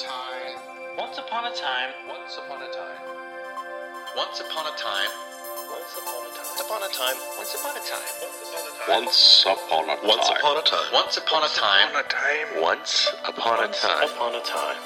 time. Once upon a time. Once upon a time. Once upon a time. Once upon a time. Upon a time. Once upon a time. Once upon a time. Once upon a time. Once upon a time. Once upon a time. Once upon a time.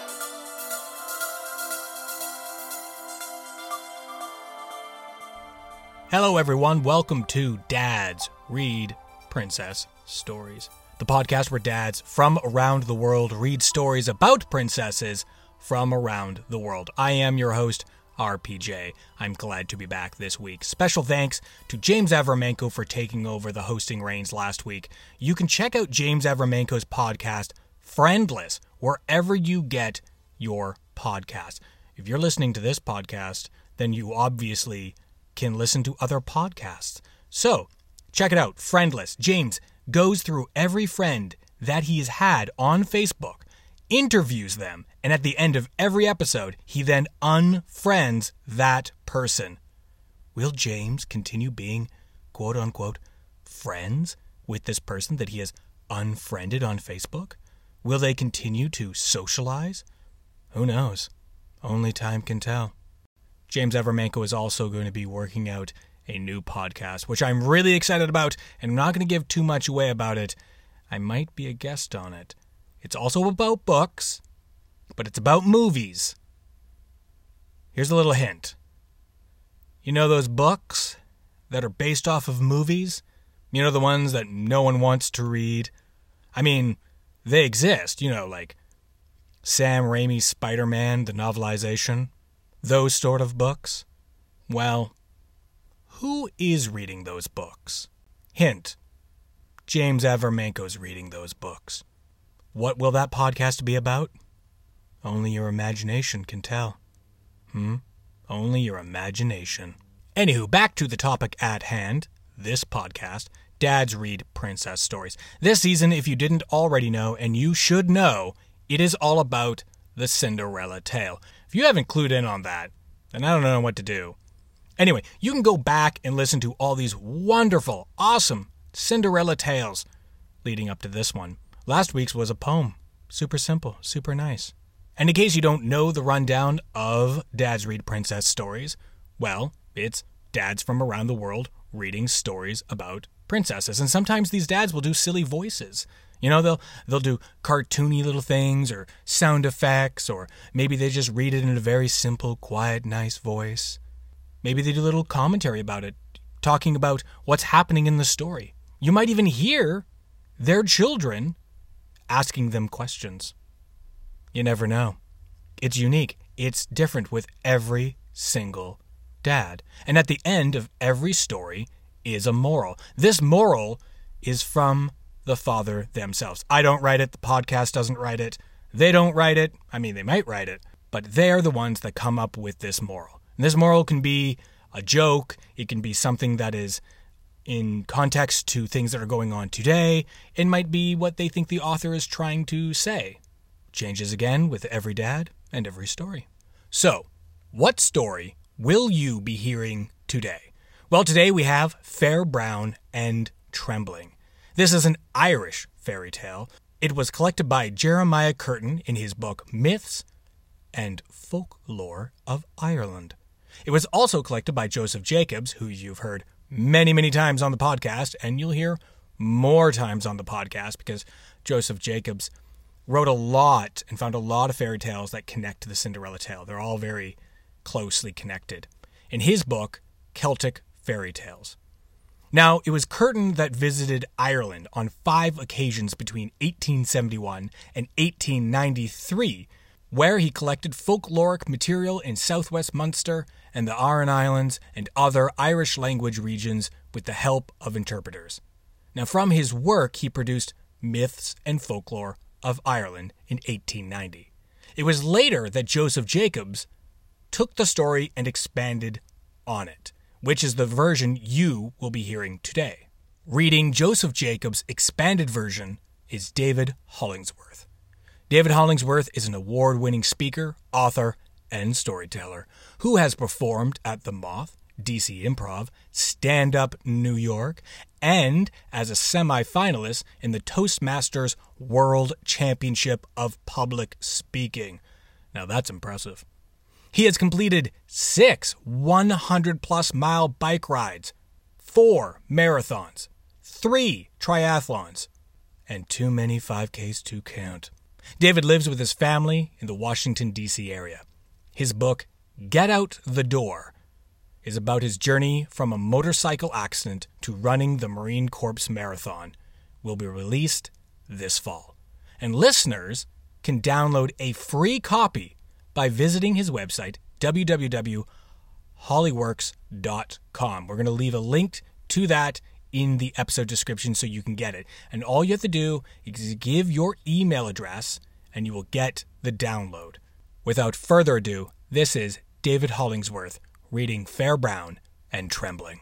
Hello, everyone. Welcome to Dad's Read Princess Stories the podcast where dads from around the world read stories about princesses from around the world. I am your host, RPJ. I'm glad to be back this week. Special thanks to James Avramenko for taking over the hosting reins last week. You can check out James Avramenko's podcast, Friendless, wherever you get your podcast. If you're listening to this podcast, then you obviously can listen to other podcasts. So, check it out. Friendless. James goes through every friend that he has had on Facebook, interviews them, and at the end of every episode, he then unfriends that person. Will James continue being quote unquote friends with this person that he has unfriended on Facebook? Will they continue to socialize? Who knows? Only time can tell. James Avramenko is also going to be working out a new podcast, which I'm really excited about, and I'm not going to give too much away about it. I might be a guest on it. It's also about books, but it's about movies. Here's a little hint. You know those books that are based off of movies? You know the ones that no one wants to read? I mean, they exist, you know, like Sam Raimi's Spider Man, the novelization. Those sort of books. Well, who is reading those books? Hint James Avramenko's reading those books. What will that podcast be about? Only your imagination can tell. Hmm? Only your imagination. Anywho, back to the topic at hand this podcast Dads Read Princess Stories. This season, if you didn't already know, and you should know, it is all about the Cinderella tale. If you haven't clued in on that, then I don't know what to do. Anyway, you can go back and listen to all these wonderful, awesome Cinderella tales leading up to this one. Last week's was a poem. Super simple, super nice. And in case you don't know the rundown of Dads Read Princess Stories, well, it's dads from around the world reading stories about princesses. And sometimes these dads will do silly voices. You know, they'll they'll do cartoony little things or sound effects or maybe they just read it in a very simple, quiet, nice voice. Maybe they do a little commentary about it, talking about what's happening in the story. You might even hear their children asking them questions. You never know. It's unique. It's different with every single dad. And at the end of every story is a moral. This moral is from the father themselves. I don't write it, the podcast doesn't write it, they don't write it. I mean, they might write it, but they're the ones that come up with this moral. And this moral can be a joke, it can be something that is in context to things that are going on today, it might be what they think the author is trying to say. Changes again with every dad and every story. So, what story will you be hearing today? Well, today we have Fair Brown and Trembling. This is an Irish fairy tale. It was collected by Jeremiah Curtin in his book Myths and Folklore of Ireland. It was also collected by Joseph Jacobs, who you've heard many, many times on the podcast, and you'll hear more times on the podcast because Joseph Jacobs wrote a lot and found a lot of fairy tales that connect to the Cinderella tale. They're all very closely connected. In his book, Celtic Fairy Tales. Now, it was Curtin that visited Ireland on five occasions between 1871 and 1893, where he collected folkloric material in southwest Munster and the Aran Islands and other Irish language regions with the help of interpreters. Now, from his work, he produced Myths and Folklore of Ireland in 1890. It was later that Joseph Jacobs took the story and expanded on it which is the version you will be hearing today. Reading Joseph Jacobs' expanded version is David Hollingsworth. David Hollingsworth is an award winning speaker, author, and storyteller who has performed at the Moth, DC Improv, Stand Up New York, and as a semi finalist in the Toastmasters World Championship of Public Speaking. Now that's impressive. He has completed six 100 plus mile bike rides, four marathons, three triathlons, and too many 5Ks to count. David lives with his family in the Washington, D.C. area. His book, Get Out the Door, is about his journey from a motorcycle accident to running the Marine Corps Marathon, will be released this fall. And listeners can download a free copy by visiting his website, www.holliworks.com. We're going to leave a link to that in the episode description so you can get it. And all you have to do is give your email address and you will get the download. Without further ado, this is David Hollingsworth reading Fair Brown and Trembling.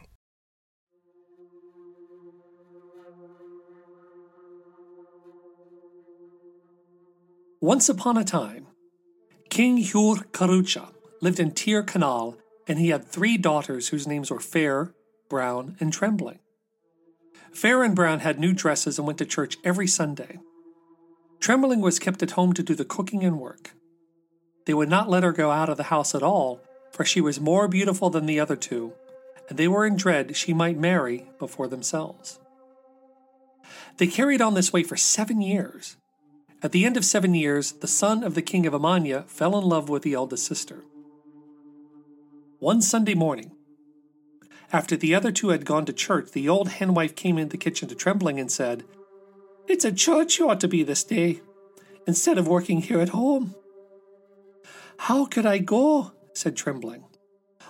Once upon a time, King Hur Karucha lived in Tir Conal, and he had three daughters whose names were Fair, Brown, and Trembling. Fair and Brown had new dresses and went to church every Sunday. Trembling was kept at home to do the cooking and work. They would not let her go out of the house at all, for she was more beautiful than the other two, and they were in dread she might marry before themselves. They carried on this way for seven years. At the end of seven years, the son of the king of Emania fell in love with the eldest sister. One Sunday morning, after the other two had gone to church, the old henwife came into the kitchen to Trembling and said, It's a church you ought to be this day, instead of working here at home. How could I go? said Trembling.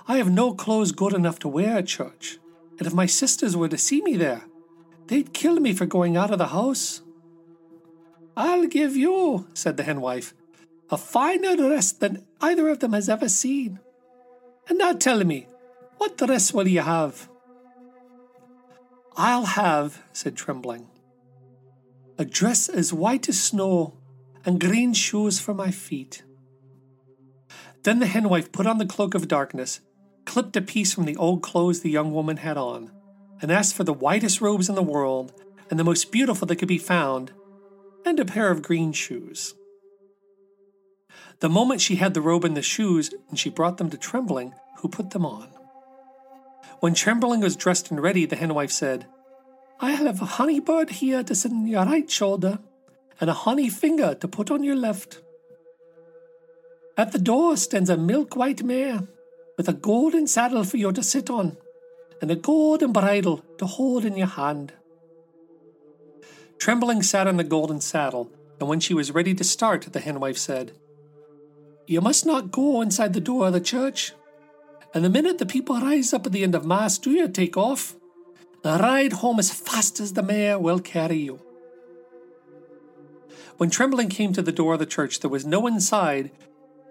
I have no clothes good enough to wear at church, and if my sisters were to see me there, they'd kill me for going out of the house. I'll give you, said the henwife, a finer dress than either of them has ever seen. And now tell me, what dress will you have? I'll have, said Trembling, a dress as white as snow and green shoes for my feet. Then the henwife put on the cloak of darkness, clipped a piece from the old clothes the young woman had on, and asked for the whitest robes in the world and the most beautiful that could be found, and a pair of green shoes. The moment she had the robe and the shoes, and she brought them to Trembling, who put them on. When Trembling was dressed and ready, the henwife said, I have a honey bird here to sit on your right shoulder, and a honey finger to put on your left. At the door stands a milk white mare, with a golden saddle for you to sit on, and a golden bridle to hold in your hand. Trembling sat on the golden saddle, and when she was ready to start, the henwife said, You must not go inside the door of the church. And the minute the people rise up at the end of Mass, do you take off? The ride home as fast as the mare will carry you. When Trembling came to the door of the church, there was no one inside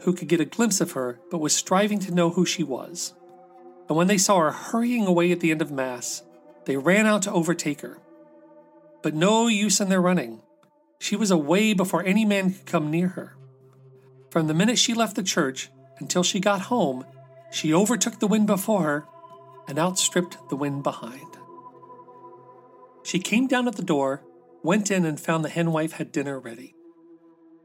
who could get a glimpse of her, but was striving to know who she was. And when they saw her hurrying away at the end of Mass, they ran out to overtake her. But no use in their running. She was away before any man could come near her. From the minute she left the church until she got home, she overtook the wind before her and outstripped the wind behind. She came down at the door, went in, and found the henwife had dinner ready.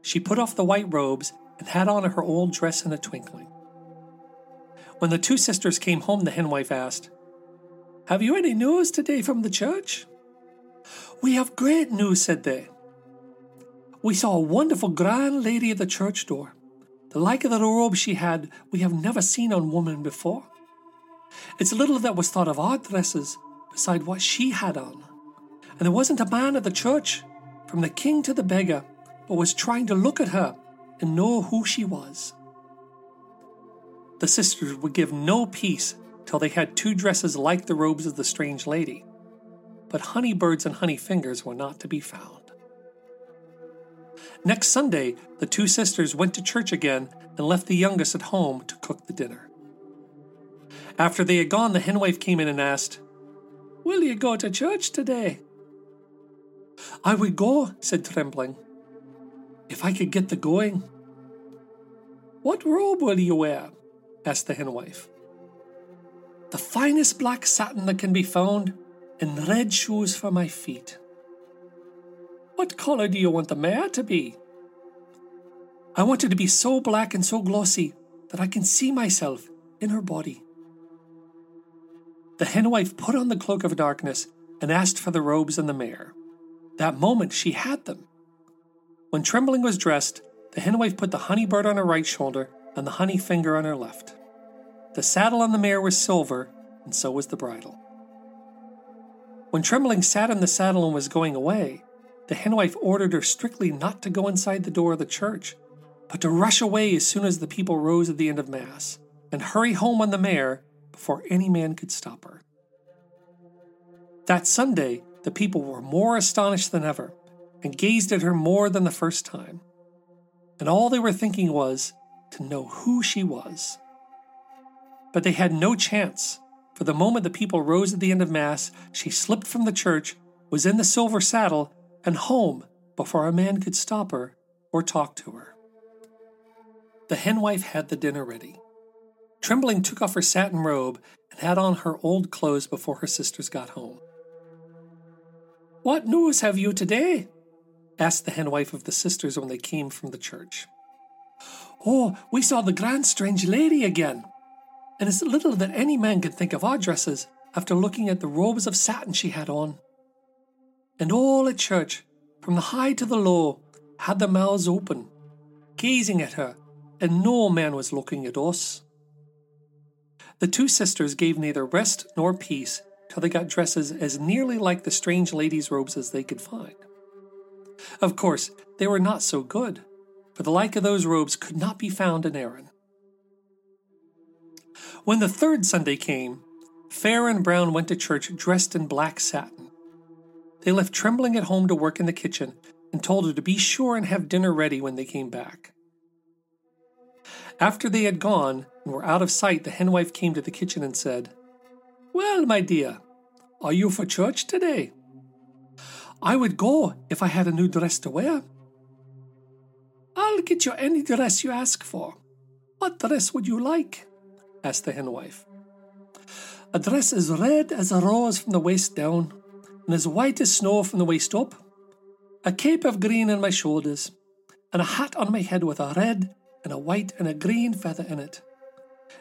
She put off the white robes and had on her old dress in a twinkling. When the two sisters came home, the henwife asked, Have you any news today from the church? We have great news, said they. We saw a wonderful grand lady at the church door. The like of the robe she had, we have never seen on woman before. It's little that was thought of our dresses beside what she had on. And there wasn't a man at the church, from the king to the beggar, but was trying to look at her and know who she was. The sisters would give no peace till they had two dresses like the robes of the strange lady, but honey birds and honey fingers were not to be found. Next Sunday, the two sisters went to church again and left the youngest at home to cook the dinner. After they had gone, the henwife came in and asked, Will you go to church today? I would go, said Trembling, if I could get the going. What robe will you wear? asked the henwife. The finest black satin that can be found, and red shoes for my feet. What colour do you want the mare to be? I want her to be so black and so glossy that I can see myself in her body. The henwife put on the cloak of darkness and asked for the robes and the mare. That moment she had them. When Trembling was dressed, the henwife put the honey bird on her right shoulder and the honey finger on her left. The saddle on the mare was silver, and so was the bridle. When Trembling sat in the saddle and was going away, the henwife ordered her strictly not to go inside the door of the church, but to rush away as soon as the people rose at the end of Mass, and hurry home on the mare before any man could stop her. That Sunday, the people were more astonished than ever, and gazed at her more than the first time. And all they were thinking was to know who she was. But they had no chance, for the moment the people rose at the end of Mass, she slipped from the church, was in the silver saddle, and home before a man could stop her or talk to her. The henwife had the dinner ready. Trembling took off her satin robe and had on her old clothes before her sisters got home. What news have you today? Asked the henwife of the sisters when they came from the church. Oh, we saw the grand strange lady again, and it's little that any man could think of our dresses after looking at the robes of satin she had on. And all at church, from the high to the low, had their mouths open, gazing at her, and no man was looking at us. The two sisters gave neither rest nor peace till they got dresses as nearly like the strange lady's robes as they could find. Of course, they were not so good, for the like of those robes could not be found in Erin. When the third Sunday came, Fair and Brown went to church dressed in black satin. They left Trembling at home to work in the kitchen and told her to be sure and have dinner ready when they came back. After they had gone and were out of sight, the henwife came to the kitchen and said, Well, my dear, are you for church today? I would go if I had a new dress to wear. I'll get you any dress you ask for. What dress would you like? asked the henwife. A dress as red as a rose from the waist down, and as white as snow from the waist up, a cape of green on my shoulders, and a hat on my head with a red and a white and a green feather in it,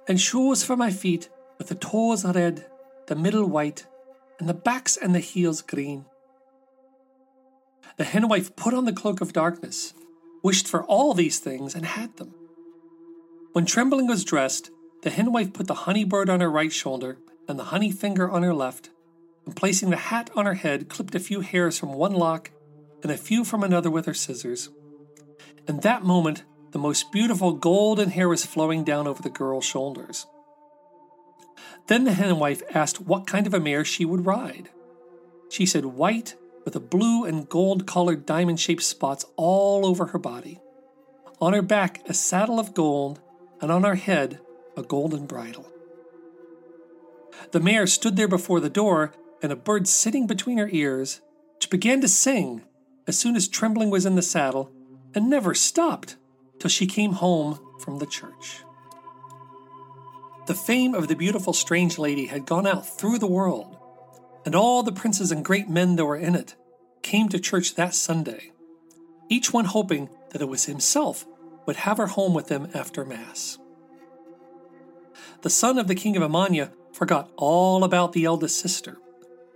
and shoes for my feet with the toes red, the middle white, and the backs and the heels green. The henwife put on the cloak of darkness, wished for all these things, and had them. When Trembling was dressed, the henwife put the honey bird on her right shoulder and the honey finger on her left, and placing the hat on her head, clipped a few hairs from one lock and a few from another with her scissors. In that moment, the most beautiful golden hair was flowing down over the girl's shoulders. Then the henwife asked what kind of a mare she would ride. She said white with a blue and gold colored diamond shaped spots all over her body. On her back, a saddle of gold, and on her head, a golden bridle. The mare stood there before the door, and a bird sitting between her ears, which began to sing as soon as Trembling was in the saddle, and never stopped till she came home from the church. The fame of the beautiful strange lady had gone out through the world, and all the princes and great men that were in it came to church that Sunday, each one hoping that it was himself would have her home with them after Mass. The son of the king of Emania forgot all about the eldest sister,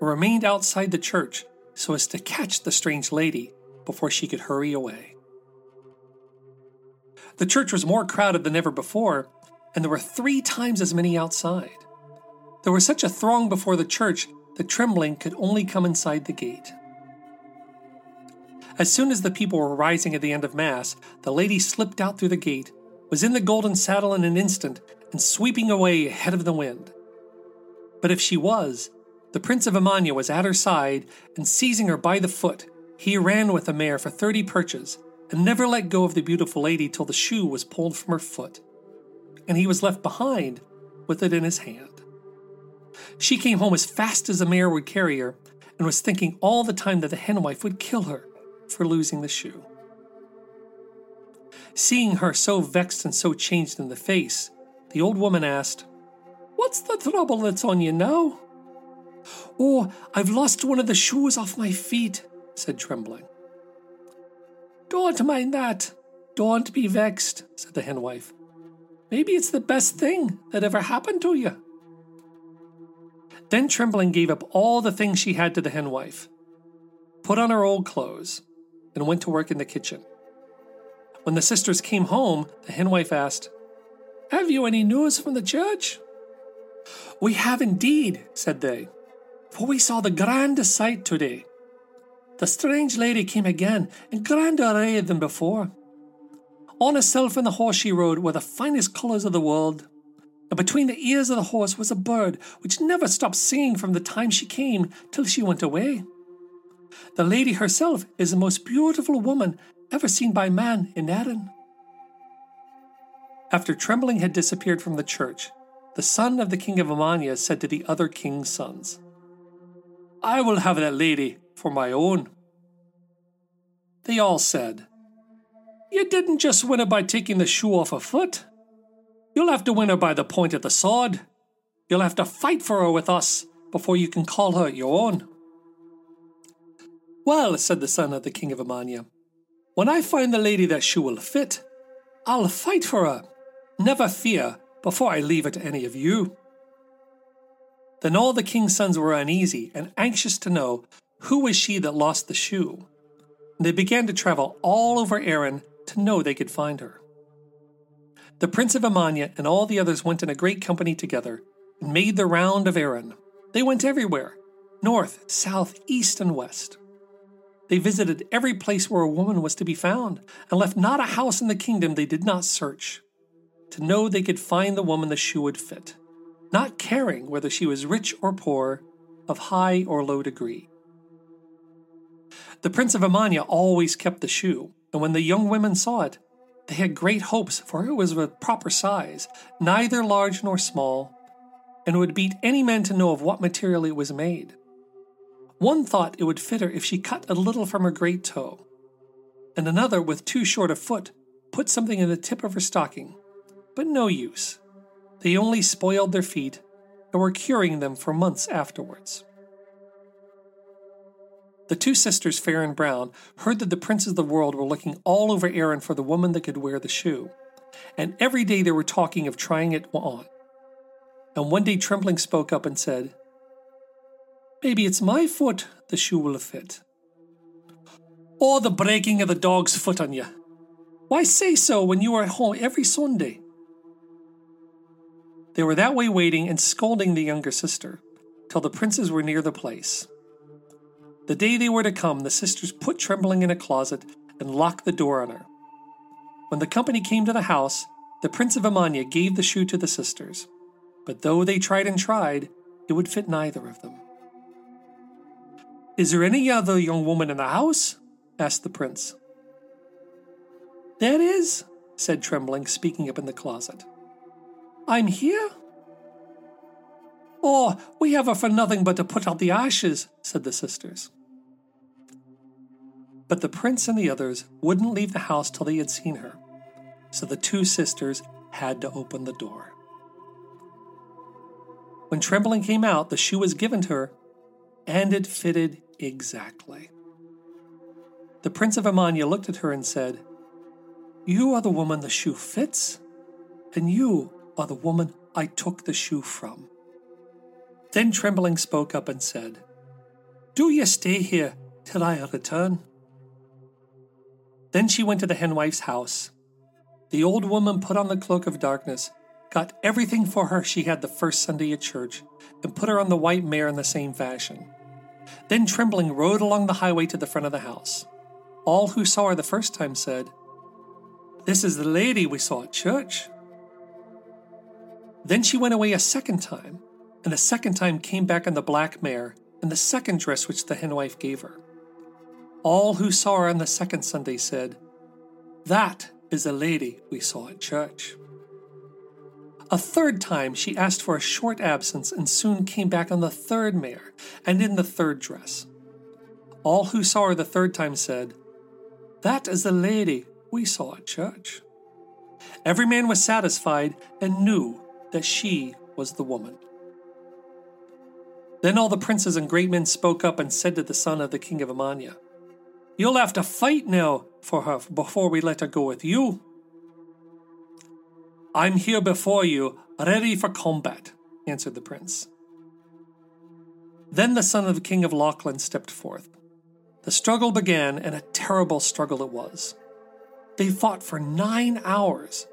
and remained outside the church so as to catch the strange lady before she could hurry away. The church was more crowded than ever before, and there were three times as many outside. There was such a throng before the church the trembling could only come inside the gate. As soon as the people were rising at the end of Mass, the lady slipped out through the gate, was in the golden saddle in an instant, and sweeping away ahead of the wind. But if she was, the Prince of Emania was at her side, and seizing her by the foot, he ran with the mare for thirty perches, and never let go of the beautiful lady till the shoe was pulled from her foot, and he was left behind with it in his hand. She came home as fast as the mare would carry her, and was thinking all the time that the henwife would kill her for losing the shoe. Seeing her so vexed and so changed in the face, the old woman asked, What's the trouble that's on you now? Oh, I've lost one of the shoes off my feet, said Trembling. Don't mind that. Don't be vexed, said the henwife. Maybe it's the best thing that ever happened to you. Then Trembling gave up all the things she had to the henwife, put on her old clothes, and went to work in the kitchen. When the sisters came home, the henwife asked, Have you any news from the church? We have indeed, said they, for we saw the grandest sight today. The strange lady came again in grander array than before. On herself and the horse she rode were the finest colours of the world, and between the ears of the horse was a bird which never stopped singing from the time she came till she went away. The lady herself is the most beautiful woman ever seen by man in Erin. After Trembling had disappeared from the church, the son of the king of Emania said to the other king's sons, I will have that lady for my own. They all said, You didn't just win it by taking the shoe off a foot. You'll have to win her by the point of the sword. You'll have to fight for her with us before you can call her your own. Well, said the son of the king of Emania, when I find the lady that shoe will fit, I'll fight for her. Never fear before I leave it to any of you. Then all the king's sons were uneasy and anxious to know who was she that lost the shoe. And they began to travel all over Erin to know they could find her. The prince of Emania and all the others went in a great company together and made the round of Erin. They went everywhere north, south, east, and west. They visited every place where a woman was to be found and left not a house in the kingdom they did not search to know they could find the woman the shoe would fit, not caring whether she was rich or poor, of high or low degree. The Prince of Emania always kept the shoe, and when the young women saw it, they had great hopes, for it was of a proper size, neither large nor small, and would beat any man to know of what material it was made. One thought it would fit her if she cut a little from her great toe, and another, with too short a foot, put something in the tip of her stocking. But no use. They only spoiled their feet and were curing them for months afterwards. The two sisters, Fair and Brown, heard that the princes of the world were looking all over Erin for the woman that could wear the shoe, and every day they were talking of trying it on. And one day Trembling spoke up and said, Maybe it's my foot the shoe will fit. Or the breaking of the dog's foot on you. Why say so when you are at home every Sunday? They were that way waiting and scolding the younger sister, till the princes were near the place. The day they were to come, the sisters put Trembling in a closet and locked the door on her. When the company came to the house, the Prince of Emania gave the shoe to the sisters, but though they tried and tried, it would fit neither of them. Is there any other young woman in the house? asked the prince. There is, said Trembling, speaking up in the closet. I'm here. Oh, we have her for nothing but to put out the ashes, said the sisters. But the prince and the others wouldn't leave the house till they had seen her, so the two sisters had to open the door. When Trembling came out, the shoe was given to her, and it fitted exactly. The Prince of Emania looked at her and said, You are the woman the shoe fits, and you are the woman I took the shoe from. Then Trembling spoke up and said, Do ye stay here till I return. Then she went to the henwife's house. The old woman put on the cloak of darkness, got everything for her she had the first Sunday at church, and put her on the white mare in the same fashion. Then Trembling rode along the highway to the front of the house. All who saw her the first time said, This is the lady we saw at church. Then she went away a second time, and the second time came back on the black mare and the second dress which the henwife gave her. All who saw her on the second Sunday said, That is the lady we saw at church. A third time she asked for a short absence and soon came back on the third mare and in the third dress. All who saw her the third time said, That is the lady we saw at church. Every man was satisfied and knew that she was the woman. Then all the princes and great men spoke up and said to the son of the king of Emania, You'll have to fight now for her before we let her go with you. I'm here before you, ready for combat, answered the prince. Then the son of the king of Lochlann stepped forth. The struggle began, and a terrible struggle it was. They fought for nine hours,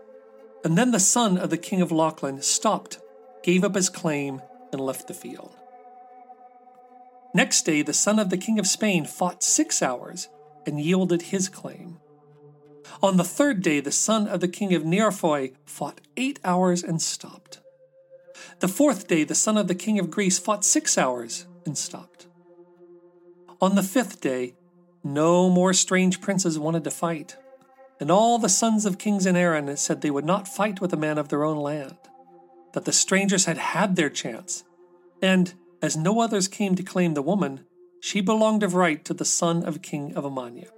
and then the son of the king of Lochlann stopped, gave up his claim, and left the field. Next day, the son of the king of Spain fought six hours and yielded his claim. On the third day, the son of the king of Nyerfoi fought eight hours and stopped. The fourth day, the son of the king of Greece fought six hours and stopped. On the fifth day, no more strange princes wanted to fight, and all the sons of kings in Erin said they would not fight with a man of their own land, that the strangers had had their chance, and, as no others came to claim the woman, she belonged of right to the son of King of Emania.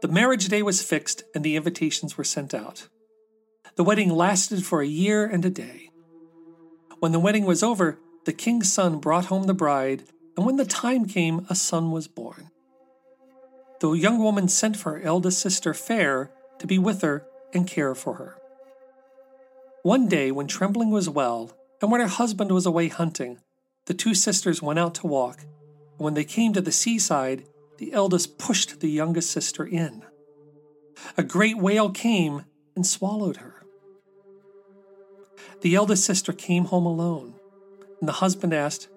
The marriage day was fixed and the invitations were sent out. The wedding lasted for a year and a day. When the wedding was over, the king's son brought home the bride, and when the time came, a son was born. The young woman sent for her eldest sister, Fair, to be with her and care for her. One day, when Trembling was well, and when her husband was away hunting, the two sisters went out to walk, and when they came to the seaside, the eldest pushed the youngest sister in. A great whale came and swallowed her. The eldest sister came home alone, and the husband asked,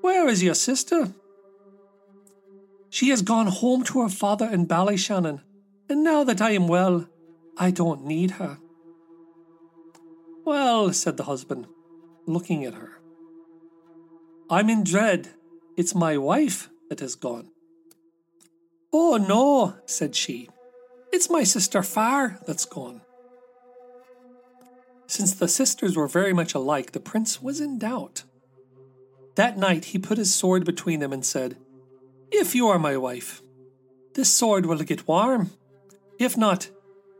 Where is your sister? She has gone home to her father in Ballyshannon, and now that I am well, I don't need her. Well, said the husband, looking at her. I'm in dread. It's my wife that has gone. Oh, no, said she. It's my sister Far that's gone. Since the sisters were very much alike, the prince was in doubt. That night he put his sword between them and said, If you are my wife, this sword will get warm. If not,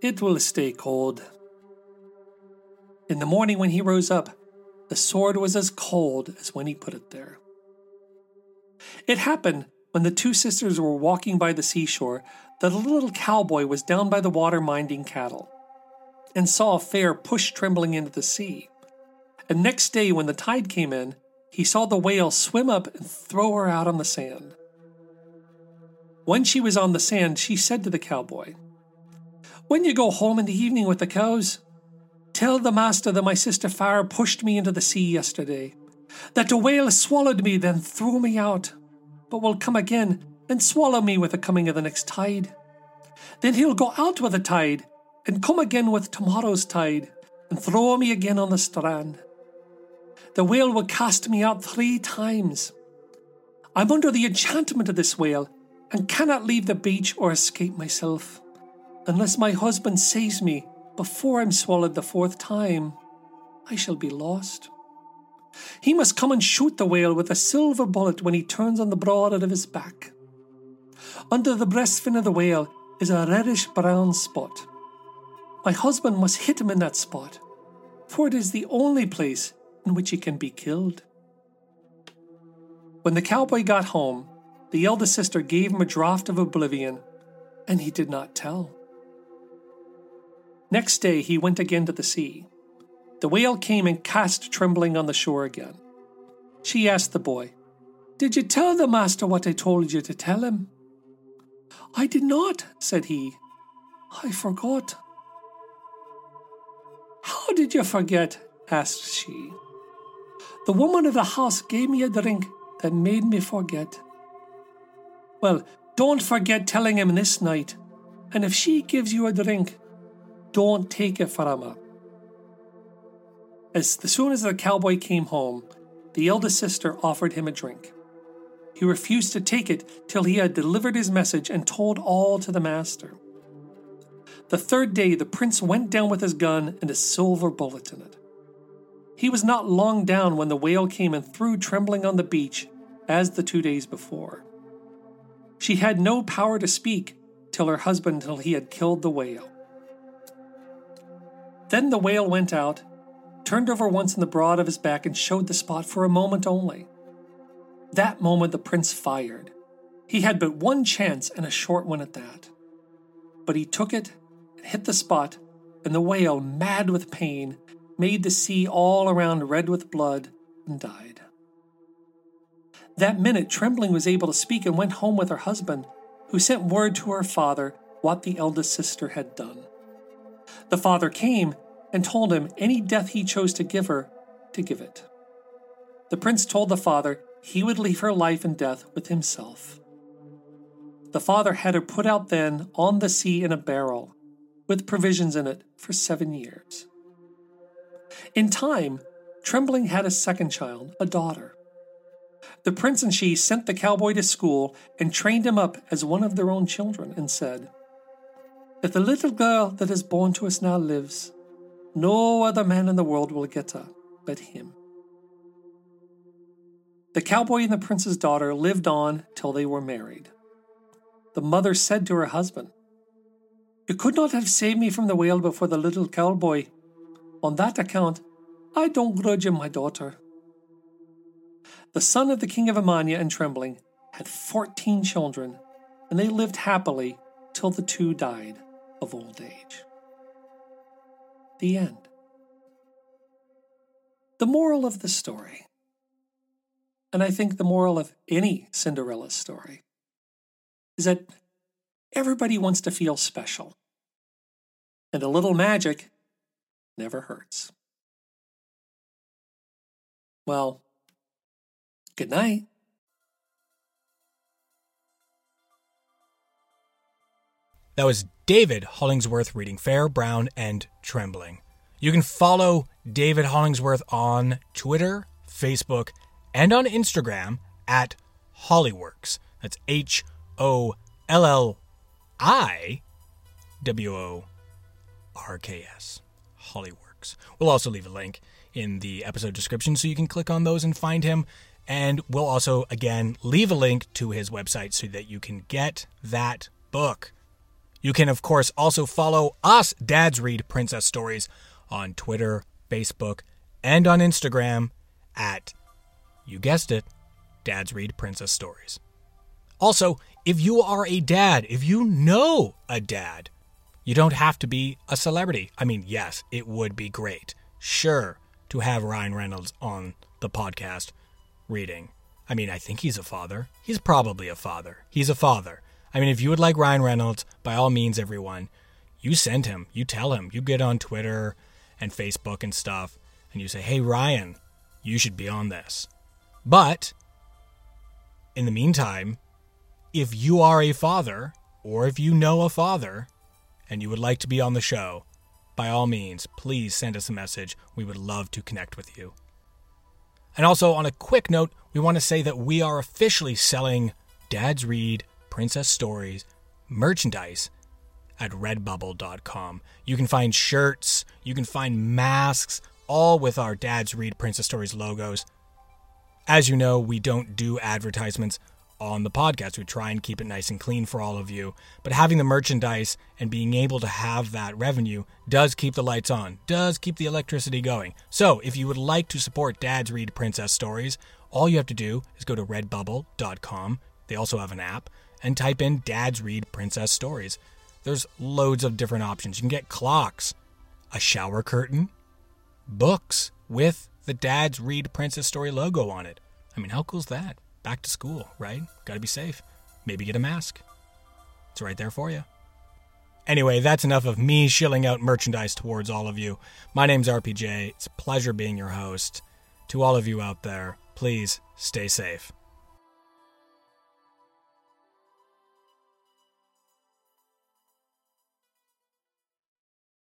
it will stay cold. In the morning when he rose up, the sword was as cold as when he put it there. It happened when the two sisters were walking by the seashore that a little cowboy was down by the water minding cattle and saw a fair push trembling into the sea. And next day, when the tide came in, he saw the whale swim up and throw her out on the sand. When she was on the sand, she said to the cowboy, When you go home in the evening with the cows, Tell the master that my sister Far pushed me into the sea yesterday, that the whale swallowed me, then threw me out, but will come again and swallow me with the coming of the next tide. Then he'll go out with the tide, and come again with tomorrow's tide, and throw me again on the strand. The whale will cast me out three times. I'm under the enchantment of this whale, and cannot leave the beach or escape myself, unless my husband saves me before I'm swallowed the fourth time, I shall be lost. He must come and shoot the whale with a silver bullet when he turns on the broad out of his back. Under the breast fin of the whale is a reddish brown spot. My husband must hit him in that spot, for it is the only place in which he can be killed. When the cowboy got home, the eldest sister gave him a draught of oblivion, and he did not tell. Next day he went again to the sea. The whale came and cast trembling on the shore again. She asked the boy, Did you tell the master what I told you to tell him? I did not, said he. I forgot. How did you forget? asked she. The woman of the house gave me a drink that made me forget. Well, don't forget telling him this night, and if she gives you a drink, don't take it from her. As soon as the cowboy came home, the eldest sister offered him a drink. He refused to take it till he had delivered his message and told all to the master. The third day, the prince went down with his gun and a silver bullet in it. He was not long down when the whale came and threw trembling on the beach, as the two days before. She had no power to speak till her husband till he had killed the whale. Then the whale went out, turned over once in the broad of his back, and showed the spot for a moment only. That moment the prince fired. He had but one chance and a short one at that. But he took it and hit the spot, and the whale, mad with pain, made the sea all around red with blood and died. That minute, Trembling was able to speak and went home with her husband, who sent word to her father what the eldest sister had done. The father came and told him any death he chose to give her, to give it. The prince told the father he would leave her life and death with himself. The father had her put out then on the sea in a barrel, with provisions in it for seven years. In time, Trembling had a second child, a daughter. The prince and she sent the cowboy to school and trained him up as one of their own children, and said, If the little girl that is born to us now lives, no other man in the world will get her but him. The cowboy and the prince's daughter lived on till they were married. The mother said to her husband, You could not have saved me from the whale before the little cowboy. On that account, I don't grudge him my daughter. The son of the king of Emania and Trembling had fourteen children, and they lived happily till the two died of old age. The end. The moral of the story, and I think the moral of any Cinderella story, is that everybody wants to feel special, and a little magic never hurts. Well, good night. That was David Hollingsworth reading Fair, Brown, and Trembling. You can follow David Hollingsworth on Twitter, Facebook, and on Instagram at Holliworks. That's H O L L I W O R K S. Holliworks. We'll also leave a link in the episode description so you can click on those and find him. And we'll also, again, leave a link to his website so that you can get that book. You can, of course, also follow us, Dads Read Princess Stories, on Twitter, Facebook, and on Instagram at, you guessed it, Dads Read Princess Stories. Also, if you are a dad, if you know a dad, you don't have to be a celebrity. I mean, yes, it would be great, sure, to have Ryan Reynolds on the podcast reading. I mean, I think he's a father. He's probably a father. He's a father. I mean, if you would like Ryan Reynolds, by all means, everyone, you send him, you tell him, you get on Twitter and Facebook and stuff, and you say, hey, Ryan, you should be on this. But in the meantime, if you are a father, or if you know a father, and you would like to be on the show, by all means, please send us a message. We would love to connect with you. And also, on a quick note, we want to say that we are officially selling Dad's Read Princess Stories merchandise at redbubble.com. You can find shirts, you can find masks, all with our Dad's Read Princess Stories logos. As you know, we don't do advertisements on the podcast. We try and keep it nice and clean for all of you. But having the merchandise and being able to have that revenue does keep the lights on, does keep the electricity going. So if you would like to support Dad's Read Princess Stories, all you have to do is go to redbubble.com. They also have an app and type in Dad's Read Princess Stories. There's loads of different options. You can get clocks, a shower curtain, books with the Dad's Read Princess Story logo on it. I mean, how cool is that? Back to school, right? Gotta be safe. Maybe get a mask. It's right there for you. Anyway, that's enough of me shilling out merchandise towards all of you. My name's RPJ. It's a pleasure being your host. To all of you out there, please stay safe.